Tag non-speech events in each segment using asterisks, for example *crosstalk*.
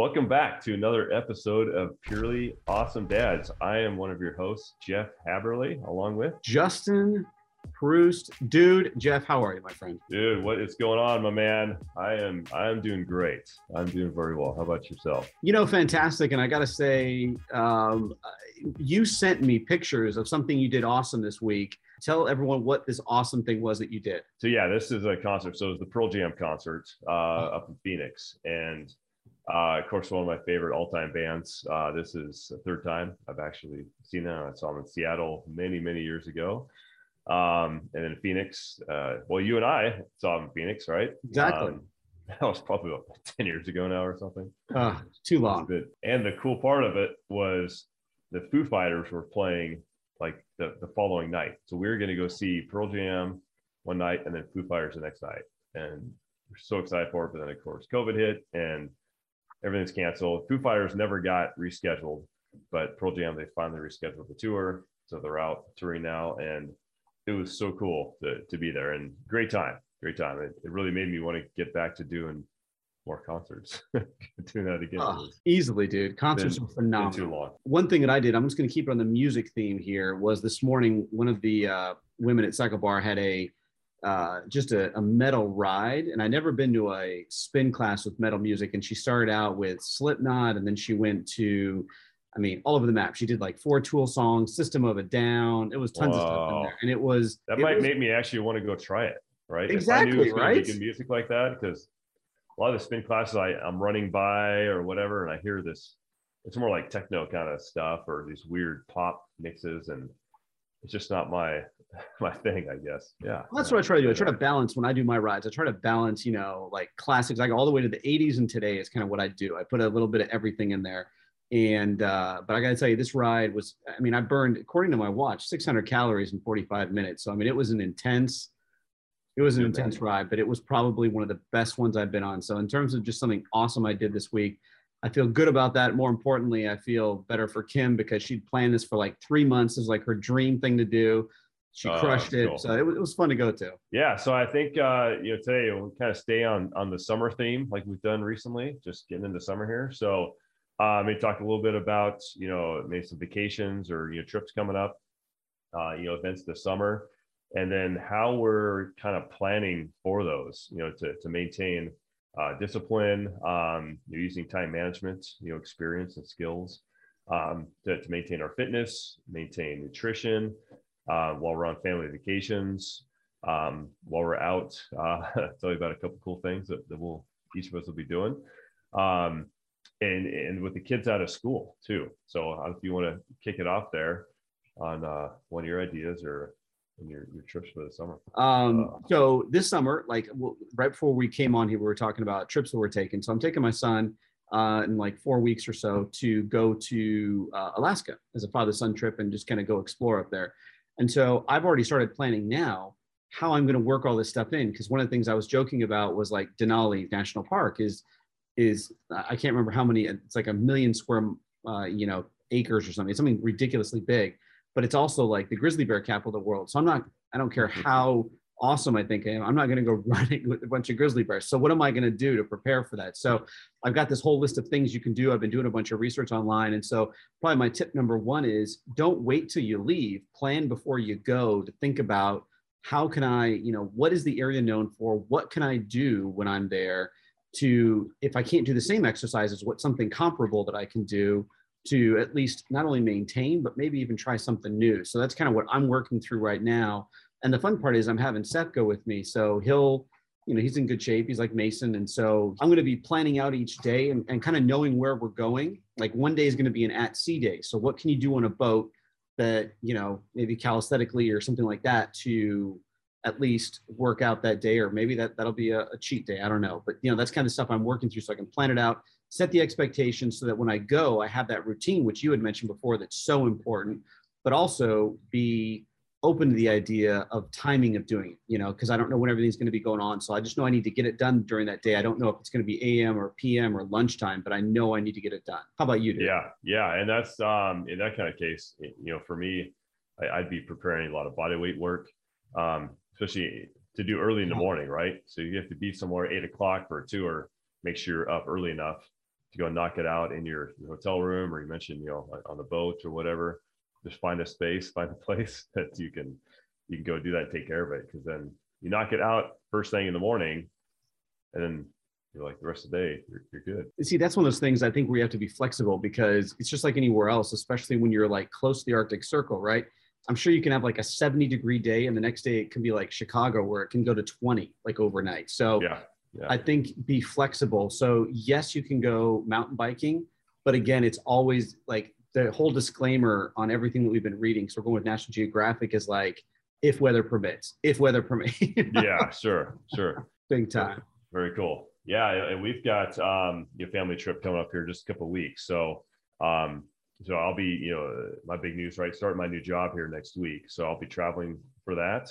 Welcome back to another episode of Purely Awesome Dads. I am one of your hosts, Jeff Haberly, along with Justin Proust. Dude, Jeff, how are you, my friend? Dude, what is going on, my man? I am I am doing great. I'm doing very well. How about yourself? You know, fantastic. And I gotta say, um, you sent me pictures of something you did awesome this week. Tell everyone what this awesome thing was that you did. So yeah, this is a concert. So it's the Pearl Jam concert uh, up in Phoenix, and uh, of course, one of my favorite all-time bands. Uh, this is the third time I've actually seen them. I saw them in Seattle many, many years ago, um, and then Phoenix. Uh, well, you and I saw them in Phoenix, right? Exactly. Um, *laughs* that was probably about *laughs* ten years ago now, or something. Uh, too long. And the cool part of it was the Foo Fighters were playing like the, the following night. So we were going to go see Pearl Jam one night and then Foo Fighters the next night. And we're so excited for it. But then, of course, COVID hit and everything's canceled. Foo Fighters never got rescheduled, but Pearl Jam they finally rescheduled the tour, so they're out touring now, and it was so cool to to be there and great time, great time. It, it really made me want to get back to doing more concerts. *laughs* doing that again. Oh, easily, dude. Concerts been, are phenomenal. One thing that I did, I'm just going to keep it on the music theme here. Was this morning one of the uh, women at Cycle Bar had a uh, just a, a, metal ride. And I'd never been to a spin class with metal music. And she started out with Slipknot, and then she went to, I mean, all over the map. She did like four Tool songs, System of a Down. It was tons Whoa. of stuff in there, and it was that it might was, make me actually want to go try it. Right? Exactly. If I knew it was right. Good music like that, because a lot of the spin classes I, I'm running by or whatever, and I hear this. It's more like techno kind of stuff or these weird pop mixes and it's just not my *laughs* my thing, I guess. Yeah. Well, that's what I try to do. I try to balance when I do my rides. I try to balance, you know, like classics, I go all the way to the 80s and today is kind of what I do. I put a little bit of everything in there. And uh, but I gotta tell you, this ride was, I mean, I burned, according to my watch, 600 calories in 45 minutes. So I mean, it was an intense, it was an intense ride, but it was probably one of the best ones I've been on. So in terms of just something awesome I did this week, I feel good about that. More importantly, I feel better for Kim because she'd planned this for like three months. It was like her dream thing to do. She oh, crushed it. Cool. So it was, it was, fun to go to. Yeah. So I think, uh, you know, today we'll kind of stay on, on the summer theme like we've done recently, just getting into summer here. So uh, maybe talk a little bit about, you know, maybe some vacations or, you know, trips coming up, uh, you know, events this summer, and then how we're kind of planning for those, you know, to, to maintain uh, discipline, um, you're using time management, you know, experience and skills um, to, to, maintain our fitness, maintain nutrition uh, while we're on family vacations, um, while we're out. Uh, *laughs* tell you about a couple cool things that, that we'll each of us will be doing, um, and and with the kids out of school too. So if you want to kick it off there on uh, one of your ideas or your, your trips for the summer? Um, uh, so this summer, like well, right before we came on here, we were talking about trips that we're taking. So I'm taking my son uh, in like four weeks or so to go to uh, Alaska as a father-son trip and just kind of go explore up there. And so I've already started planning now how I'm going to work all this stuff in because one of the things I was joking about was like Denali National Park is is I can't remember how many it's like a million square uh, you know acres or something. It's something ridiculously big but it's also like the grizzly bear capital of the world. So I'm not, I don't care mm-hmm. how awesome I think I am. I'm not going to go *laughs* running with a bunch of grizzly bears. So what am I going to do to prepare for that? So I've got this whole list of things you can do. I've been doing a bunch of research online. And so probably my tip number one is don't wait till you leave. Plan before you go to think about how can I, you know, what is the area known for? What can I do when I'm there to, if I can't do the same exercises, what something comparable that I can do to at least not only maintain, but maybe even try something new. So that's kind of what I'm working through right now. And the fun part is I'm having Seth go with me. So he'll, you know, he's in good shape. He's like Mason. And so I'm going to be planning out each day and, and kind of knowing where we're going. Like one day is going to be an at sea day. So what can you do on a boat that, you know, maybe calisthenically or something like that to at least work out that day, or maybe that that'll be a, a cheat day. I don't know. But, you know, that's kind of stuff I'm working through so I can plan it out set the expectations so that when I go, I have that routine, which you had mentioned before, that's so important, but also be open to the idea of timing of doing it, you know, because I don't know when everything's going to be going on. So I just know I need to get it done during that day. I don't know if it's going to be AM or PM or lunchtime, but I know I need to get it done. How about you? Dude? Yeah. Yeah. And that's, um, in that kind of case, you know, for me, I, would be preparing a lot of body weight work, um, especially to do early in the morning, right? So you have to be somewhere eight o'clock for a tour, make sure you're up early enough to go knock it out in your, your hotel room, or you mentioned, you know, on the boat or whatever. Just find a space, *laughs* find a place that you can you can go do that take care of it. Because then you knock it out first thing in the morning, and then you're like the rest of the day, you're, you're good. See, that's one of those things I think where you have to be flexible because it's just like anywhere else, especially when you're like close to the Arctic Circle, right? I'm sure you can have like a 70 degree day, and the next day it can be like Chicago, where it can go to 20 like overnight. So yeah, yeah. I think be flexible. So yes, you can go mountain biking, but again, it's always like the whole disclaimer on everything that we've been reading. So we're going with National Geographic is like if weather permits, if weather permits. *laughs* yeah, sure, sure. Big time. Very cool. Yeah, and we've got um, your family trip coming up here just a couple of weeks. So um, so I'll be, you know, my big news, right? Starting my new job here next week. So I'll be traveling for that.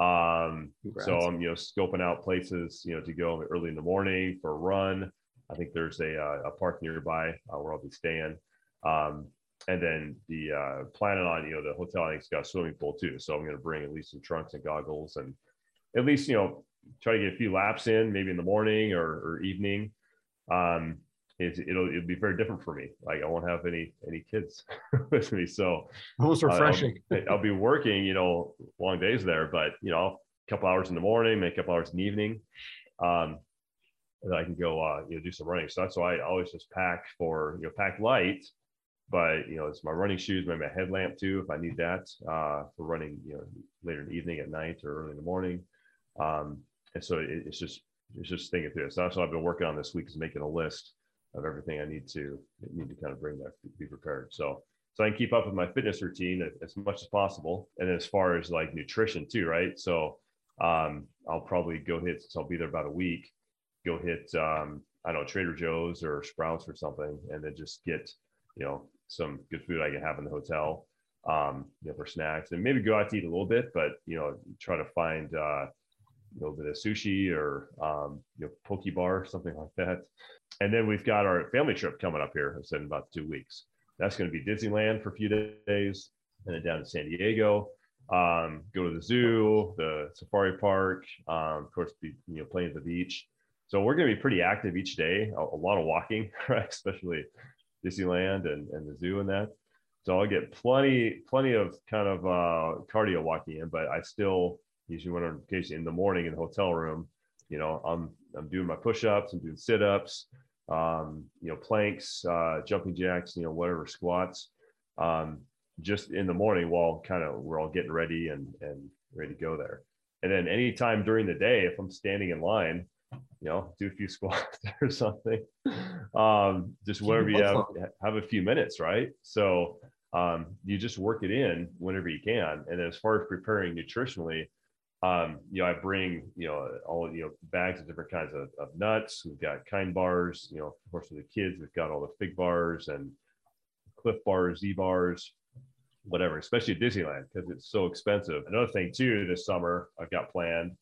Um, so I'm, you know, scoping out places, you know, to go early in the morning for a run. I think there's a, uh, a park nearby uh, where I'll be staying. Um, and then the uh, planning on, you know, the hotel I think's got a swimming pool too. So I'm going to bring at least some trunks and goggles and at least, you know, try to get a few laps in, maybe in the morning or, or evening. Um, it's, it'll it'll be very different for me. Like I won't have any any kids *laughs* with me, so almost refreshing. Uh, I'll, I'll, be working, you know, long days there, but you know, a couple hours in the morning, make a couple hours in the evening, um, and I can go, uh, you know, do some running. So that's why I always just pack for you know pack light, but you know, it's my running shoes, maybe a headlamp too if I need that uh, for running, you know, later in the evening at night or early in the morning. Um, and so it, it's just it's just thinking through it. So that's what I've been working on this week is making a list of everything I need to need to kind of bring that be prepared. So so I can keep up with my fitness routine as much as possible. And as far as like nutrition too, right? So um, I'll probably go hit. So I'll be there about a week. Go hit um, I don't know Trader Joe's or Sprouts or something, and then just get you know some good food I can have in the hotel, um, you know, for snacks, and maybe go out to eat a little bit, but you know, try to find uh, a little bit of sushi or um, you know poke bar, something like that. And then we've got our family trip coming up here. I said in about two weeks. That's going to be Disneyland for a few days, and then down to San Diego. Um, go to the zoo, the safari park, um, of course, be, you know, playing at the beach. So we're going to be pretty active each day. A, a lot of walking, *laughs* right? Especially Disneyland and, and the zoo and that. So I'll get plenty, plenty of kind of uh, cardio walking in, but I still usually when I'm in the morning in the hotel room, you know, I'm I'm doing my push-ups, I'm doing sit-ups, um, you know, planks, uh, jumping jacks, you know, whatever squats, um, just in the morning while kind of we're all getting ready and and ready to go there. And then anytime during the day, if I'm standing in line, you know, do a few *laughs* squats or something. Um, just whatever you have, have a few minutes, right? So um, you just work it in whenever you can. And as far as preparing nutritionally, um, you know, I bring, you know, all, you know, bags of different kinds of, of nuts. We've got kind bars, you know, of course, for the kids, we've got all the fig bars and Clif bars, Z bars, whatever, especially at Disneyland because it's so expensive. Another thing too, this summer I've got planned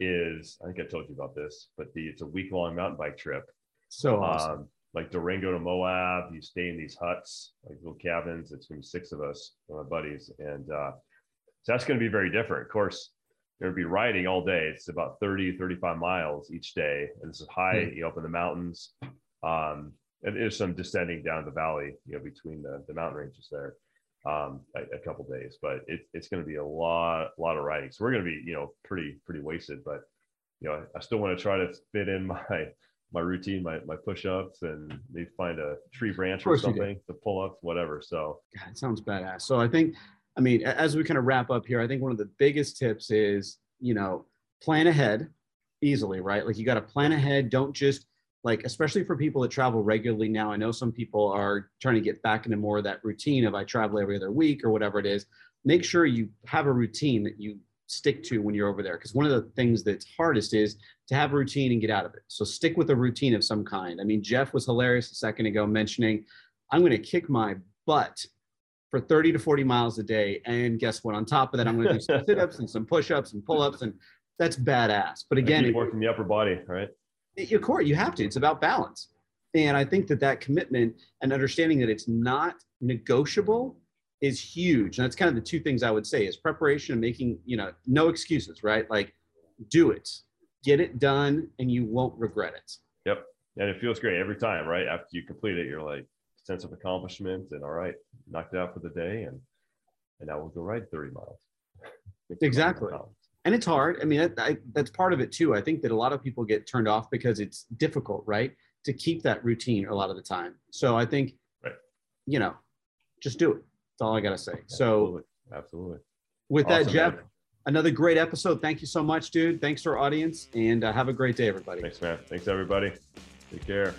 is, I think I told you about this, but the, it's a week long mountain bike trip. So awesome. Um, like Durango to Moab, you stay in these huts, like little cabins. It's gonna be six of us, my buddies, and uh, so that's going to be very different. Of course, to be riding all day. It's about 30, 35 miles each day. And this is high, mm-hmm. you know, up in the mountains. Um, and there's some descending down the valley, you know, between the, the mountain ranges there um, a, a couple days, but it, it's going to be a lot, a lot of riding. So we're going to be, you know, pretty, pretty wasted, but you know, I still want to try to fit in *laughs* my, my routine, my, my push-ups and maybe find a tree branch or something to pull up, whatever. So God, it sounds badass. So I think I mean, as we kind of wrap up here, I think one of the biggest tips is, you know, plan ahead easily, right? Like you got to plan ahead. Don't just like, especially for people that travel regularly now. I know some people are trying to get back into more of that routine of I travel every other week or whatever it is. Make sure you have a routine that you stick to when you're over there. Because one of the things that's hardest is to have a routine and get out of it. So stick with a routine of some kind. I mean, Jeff was hilarious a second ago mentioning, I'm going to kick my butt for 30 to 40 miles a day. And guess what? On top of that, I'm going to do some sit ups and some push ups and pull ups. And that's badass. But again, it, working the upper body, right? Of course, you have to. It's about balance. And I think that that commitment and understanding that it's not negotiable is huge. And that's kind of the two things I would say is preparation and making, you know, no excuses, right? Like do it, get it done, and you won't regret it. Yep. and it feels great every time, right? After you complete it, you're like sense of accomplishment and all right, knocked it out for the day, and and now we'll go ride 30 miles. *laughs* Exactly. And it's hard. I mean, that, I, that's part of it too. I think that a lot of people get turned off because it's difficult, right, to keep that routine a lot of the time. So I think, Right. you know, just do it. That's all I gotta say. So Absolutely. Absolutely. with that, Jeff, man. another great episode. Thank you so much, dude. Thanks to our audience, and uh, have a great day, everybody. Thanks, man. Thanks, everybody. Take care.